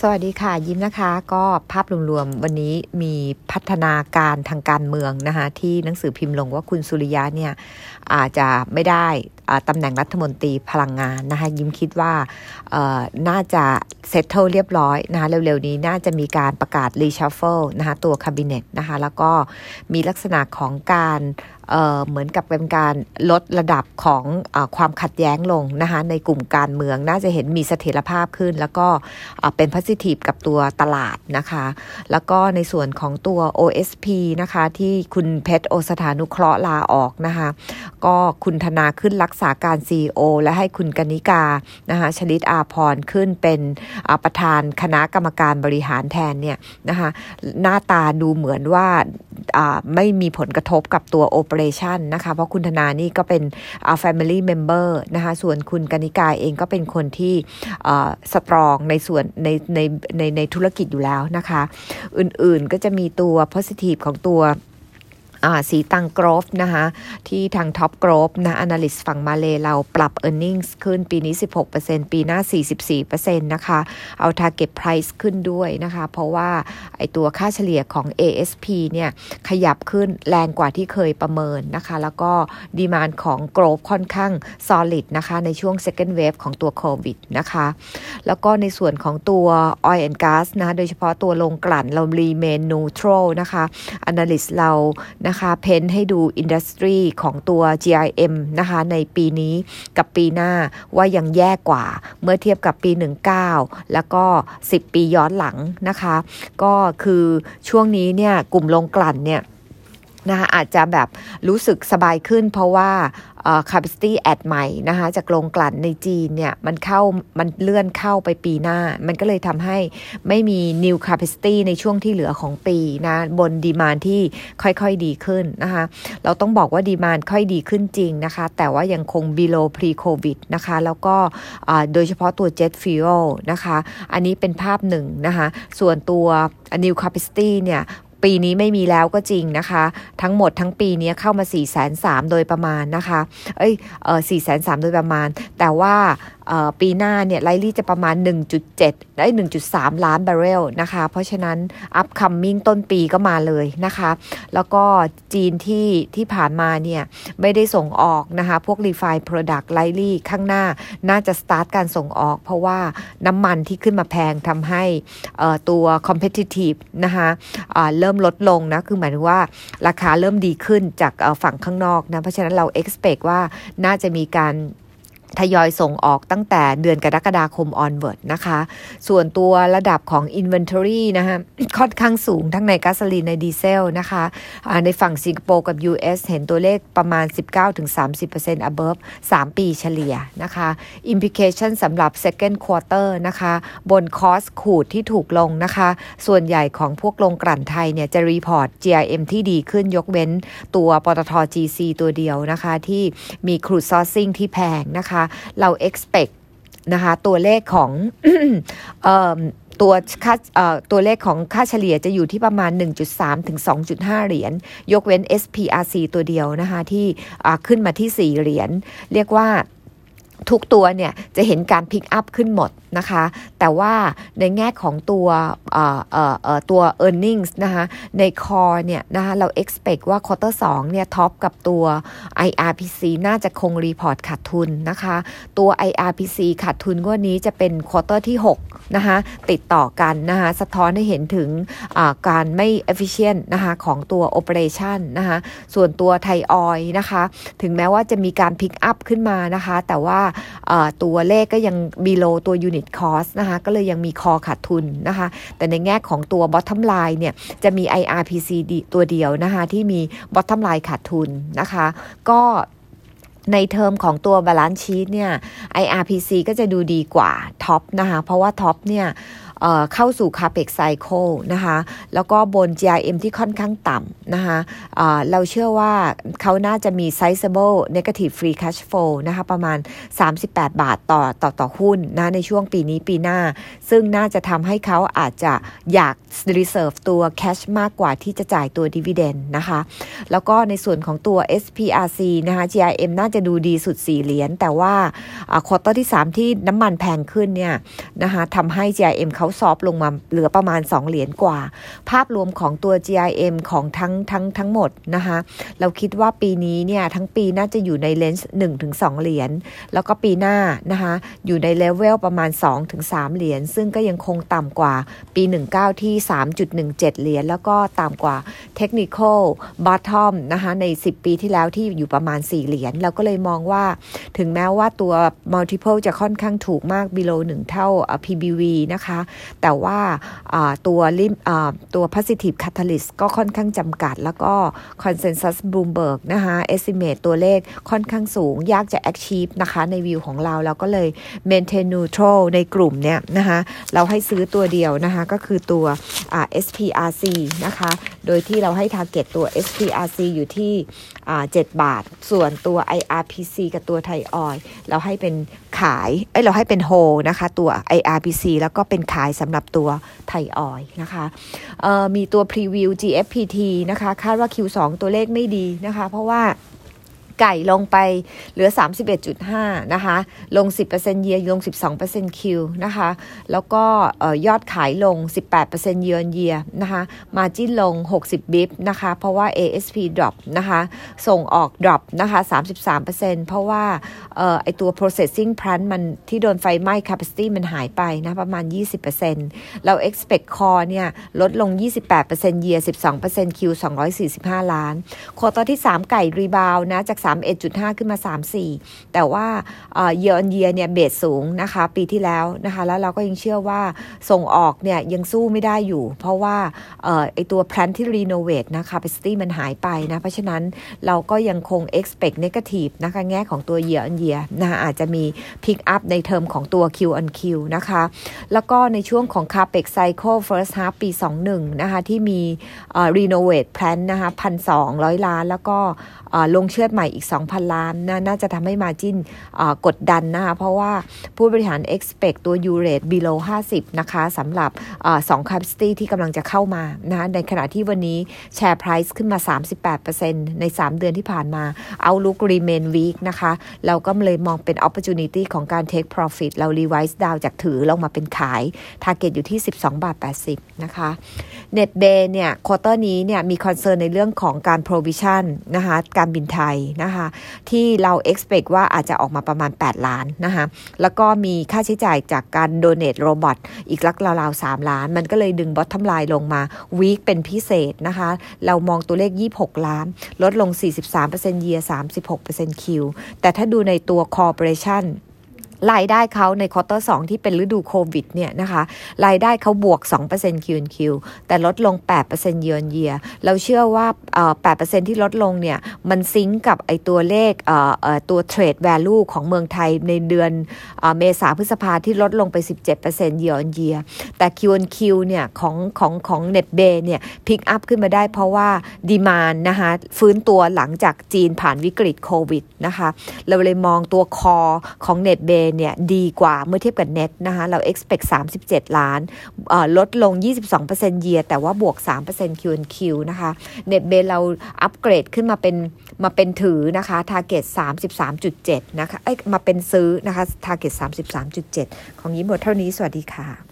สวัสดีค่ะ ยิ้มนะคะ ก็ภาพรวมๆวันนี้มีพัฒนาการทางการเมืองนะคะที่หนังสือพิมพ์ลงว่าคุณสุริยะเนี่ยอาจจะไม่ได้ตำแหน่งรัฐมนตรีพลังงานนะคะยิ้มคิดว่าน่าจะ settle เรียบร้อยนะคะเร็วๆนี้น่าจะมีการประกาศ reshuffle นะคะตัว cabinet นะคะแล้วก็มีลักษณะของการ เเหมือนกับเป็นการลดระดับของอความขัดแย้งลงนะคะในกลุ่มการเมืองน่าจะเห็นมีเสถียรภาพขึ้น แล้วก็เป็น positive กับตัวตลาดนะคะ แล้วก็ในส่วนของตัว OSP นะคะที่คุณเพชรโอสถานุเคราะห์ลาออกนะคะก็คุณธนาขึ้นรักษาการ CEO และให้คุณกนิกานะคะชลิตอาพรขึ้นเป็นประธานคณะกรรมการบริหารแทนเนี่ยนะคะหน้าตาดูเหมือนว่า ไม่มีผลกระทบกับตัวโอเปอเรชันะคะ เพราะคุณธนานี่ก็เป็น Family Member นะคะ ส่วนคุณกนิกาเองก็เป็นคนที่สตรองในส่วนในในในในธุรกิจอยู่แล้วนะคะ อื่นๆก็จะมีตัว positive ของตัว สีตังกรอฟนะคะที่ทางท็อปกรอฟนะ Analyst ฝั่งมาเลเราปรับ e a r n i n g ็ขึ้นปีนี้ 16%ปีหน้า 44%นะคะ เอา Target Price ขึ้นด้วยนะคะ เพราะว่าไอตัวค่าเฉลี่ยของ ASP เนี่ยขยับขึ้นแรงกว่าที่เคยประเมินนะคะ แล้วก็ดีมานของกรอฟค่อนข้าง solid นะคะในช่วง second wave ของตัวโควิดนะคะ แล้วก็ในส่วนของตัว oil and gas นะ โดยเฉพาะตัวลงกลั่นเรา remain neutral นะคะ Analyst เรานะคะเพนให้ดูอินดัสทรีของตัว GIM นะคะในปีนี้กับปีหน้าว่ายังแย่กว่าเมื่อเทียบกับปี 19 แล้วก็ 10 ปีย้อนหลังนะคะ ก็คือช่วงนี้เนี่ยกลุ่มลงกลั่นเนี่ย นะคะอาจจะแบบรู้สึกสบายขึ้น เพราะว่า capacity add ใหม่นะคะจากโรงกลั่นในจีนเนี่ยมันเข้ามันเลื่อนเข้าไปปีหน้า มันก็เลยทำให้ไม่มี new capacity ในช่วงที่เหลือของปีนะบนดีมานที่ค่อยๆดีขึ้นนะคะเราต้องบอกว่าดีมานค่อยดีขึ้นจริงนะคะ แต่ว่ายังคง below pre covid นะคะแล้วก็โดยเฉพาะตัว jet fuel นะคะ อันนี้เป็นภาพหนึ่งนะคะส่วนตัว new capacity เนี่ย ปีนี้ไม่มีแล้วก็จริงนะคะ ทั้งหมดทั้งปีนี้เข้ามาสี่แสนสามโดยประมาณนะคะ เอ้ยเออสี่แสนสามโดยประมาณ แต่ว่า ปีหน้าเนี่ยไลลี่จะประมาณ 1.7 ได้ 1.3 ล้านบาร์เรลนะคะ เพราะฉะนั้น upcoming ต้นปีก็มาเลยนะคะ แล้วก็จีนที่ที่ผ่านมาเนี่ย ไม่ได้ส่งออกนะคะ พวก refined product likely ข้างหน้าน่าจะสตาร์ทการส่งออก เพราะว่าน้ำมันที่ขึ้นมาแพงทำให้ตัว competitive นะคะเริ่มลดลงนะ คือหมายถึงว่าราคาเริ่มดีขึ้นจากฝั่งข้างนอกนะ เพราะฉะนั้นเรา expect ว่าน่าจะมีการ ทยอยส่งออกตั้งแต่เดือนกรกฎาคม onward นะคะ ส่วนตัวระดับของ inventory นะคะค่อนข้างสูงทั้งในก๊าซลีนในดีเซลนะคะในฝั่งสิงคโปร์กับ US เห็นตัวเลขประมาณ 19-30% above 3 ปีเฉลี่ยนะคะ implication สำหรับ second quarter นะคะ บน cost crude ที่ถูกลงนะคะ ส่วนใหญ่ของพวกโรงกลั่นไทยเนี่ยจะ report GIM ที่ดีขึ้นยกเว้นตัวปตท GC ตัวเดียวนะคะ ที่มี crude sourcing ที่แพงนะคะเรา expect นะคะตัวเลขของตัวค่าตัวเลขของค่าเฉลี่ยจะอยู่ที่ประมาณ 1.3 ถึง 2.5 เหรียญ ยกเว้น SPRC ตัวเดียวนะคะที่ขึ้นมาที่ 4 เหรียญ เรียกว่า ทุกตัวเนี่ยจะเห็นการ pick up ขึ้นหมดนะคะ แต่ว่าในแง่ของตัวตัว e a r n i n g นะคะใน core เนี่ยนะคะเรา expect ว่า quarter 2เนี่ย TOP กับตัว IRPC น่าจะคง report ขาดทุนนะคะ ตัว IRPC ขาดทุนวันนี้จะเป็น quarter ที่6นะคะติดต่อกันนะคะสะท้อนให้เห็นถึงการไม่ efficient นะคะของตัว operation นะคะส่วนตัวไทยออยนะคะถึงแม้ว่าจะมีการพิกอัพขึ้นมานะคะ แต่ว่าตัวเลขก็ยัง below ตัว unit cost นะคะก็เลยยังมีคอขาดทุนนะคะแต่ในแง่ของตัว bottom line เนี่ยจะมี IRPC ตัวเดียวนะคะที่มี bottom line ขาดทุนนะคะก็ในเทอมของตัว balance sheet เนี่ย IRPC ก็จะดูดีกว่า TOP นะคะเพราะว่า TOP เนี่ย เข้าสู่ capex cycle นะคะแล้วก็บน GIM ที่ค่อนข้างต่ำนะคะเราเชื่อว่าเขาน่าจะมี sizable negative free cash flow นะคะประมาณ 38 บาทต่อต่อต่อหุ้นนะในช่วงปีนี้ปีหน้า ซึ่งน่าจะทำให้เขาอาจจะอยาก reserve ตัว cash มากกว่าที่จะจ่ายตัว dividend นะคะแล้วก็ในส่วนของตัว SPRC นะคะ GIM น่าจะดูดีสุด 4 เหรียญแต่ว่า quarter ที่ 3 ที่น้ำมันแพงขึ้นเนี่ยนะคะทำให้ GIM เขาเขา soft ลงมาเหลือประมาณ 2 เหรียญกว่า ภาพรวมของตัว GIM ของทั้งทั้งทั้งหมดนะคะเราคิดว่าปีนี้เนี่ยทั้งปีน่าจะอยู่ใน range 1-2 เหรียญ แล้วก็ปีหน้านะคะอยู่ในเลเวลประมาณ 2-3 เหรียญ ซึ่งก็ยังคงต่ำกว่าปี 19 ที่ 3.17 เหรียญ แล้วก็ต่ำกว่า Technical Bottom นะคะใน 10 ปีที่แล้วที่อยู่ประมาณ 4 เหรียญเราก็เลยมองว่า ถึงแม้ว่าตัว multiple จะค่อนข้างถูกมาก below 1 เท่า PBV นะคะแต่ว่าตัวลิมตัว positive catalyst ก็ค่อนข้างจำกัด แล้วก็ consensus Bloomberg นะคะ estimate ตัวเลขค่อนข้างสูง ยากจะ achieve นะคะในวิวของเราเราก็เลย maintain neutral ในกลุ่มเนี่ยนะคะเราให้ซื้อตัวเดียวนะคะก็คือตัว SPRC นะคะโดยที่เราให้ target ตัว SPRC อยู่ที่ 7 บาท ส่วนตัว IRPC กับตัวไทยออยเราให้เป็นขาย เอ้ย เราให้เป็นโฮนะคะ ตัว IRPC แล้วก็เป็นขายสำหรับตัวไทยออยนะคะมีตัวพรีวิว GFPT นะคะ คาดว่า Q2 ตัวเลขไม่ดีนะคะ เพราะว่า ไก่ลงไปเหลือ 31.5 นะคะ ลง 10%เยียลง 12%คิวนะคะ แล้วก็ยอดขายลง 18%เยือนเยียนะคะมาจิ้นลง 60 บิบนะคะ เพราะว่า ASP drop นะคะ ส่งออก drop นะคะ 33%เพราะว่าไอตัว processing plant มันที่โดนไฟไหม้ capacity มันหายไปนะ ประมาณ 20%เรา expect core เนี่ย ลดลง 28%เยีย12% Q 245 ล้าน quarter ที่ 3 ไก่ rebound นะจาก31.5 ขึ้นมา 34 แต่ว่าเยอ r นเยียเนี่ยเบสสูงนะคะปีที่แล้วนะคะแล้วเราก็ยังเชื่อว่าส่งออกเนี่ยยังสู้ไม่ได้อยู่ เพราะว่าไอตัว plant ที่ renovate นะ capacity มันหายไปนะเพราะฉะนั้นเราก็ยังคง expect negative นะคะแง่ของตัว year on year นะคะอาจจะมี pick up ในเทอมของตัว Q on Q นะคะแล้วก็ในช่วงของ capex cycle first half ปี 21 นะคะที่มี renovate plan นะคะพันสองร้อยล้าน แล้วก็ลงเชือดใหม่อีก 2,000 ล้านนะน่าจะทำให้มาจินกดดันนะคะเพราะว่าผู้บริหาร expect ตัว u rate below 50 นะคะสำหรับสอง capacity ที่กำลังจะเข้ามานะในขณะที่วันนี้แชร์ price ขึ้นมา 38%ใน 3 เดือนที่ผ่านมา outlook remain weak นะคะ เราก็เลยมองเป็น opportunity ของการ take profit เรา revise down จากถือลงมาเป็นขาย target อยู่ที่ 12 บาท 80 นะคะ NETBAY เนี่ย quarter นี้เนี่ยมี concern ในเรื่องของการ provision นะคะการบินไทยนะคะ ที่เรา expect ว่าอาจจะออกมาประมาณ 8 ล้านนะคะ แล้วก็มีค่าใช้จ่ายจากการโดเน a t โรบอทอีกลักราวๆ 3 ล้าน มันก็เลยดึง bottom line ลงมา weak เป็นพิเศษนะคะ เรามองตัวเลข 26 ล้าน ลดลง 43% year 36% Q แต่ถ้าดูในตัว core operation รายได้เขาใน quarter 2ที่เป็นฤดูโควิดเนี่ยนะคะรายได้เขาบวก 2% Q Q แต่ลดลง 8%เยือนเยีย เราเชื่อว่า 8%ที่ลดลงเนี่ยมัน sync กับไอตัวเลขตัว trade value ของเมืองไทยในเดือนเมษาพฤษภาที่ลดลงไป 17%เยือนเยีย แต่ Q Q เนี่ยของของของ NETBAY เนี่ย pick up ขึ้นมาได้เพราะว่า demand นะคะฟื้นตัวหลังจากจีนผ่านวิกฤตโควิดนะคะเราเลยมองตัวคอของเน็ตเบเนี่ยดีกว่าเมื่อเทียบกับ net นะคะเรา expect 37 ล้านลดลง 22%เยียแต่ว่าบวก 3% Q Q นะคะ net b a เราอัปเกรดขึ้นมาเป็นมาเป็นถือนะคะ target 33.7 นะคะเอ้ยมาเป็นซื้อนะคะ target 33.7 ของยิ้มหมดเท่านี้สวัสดีค่ะ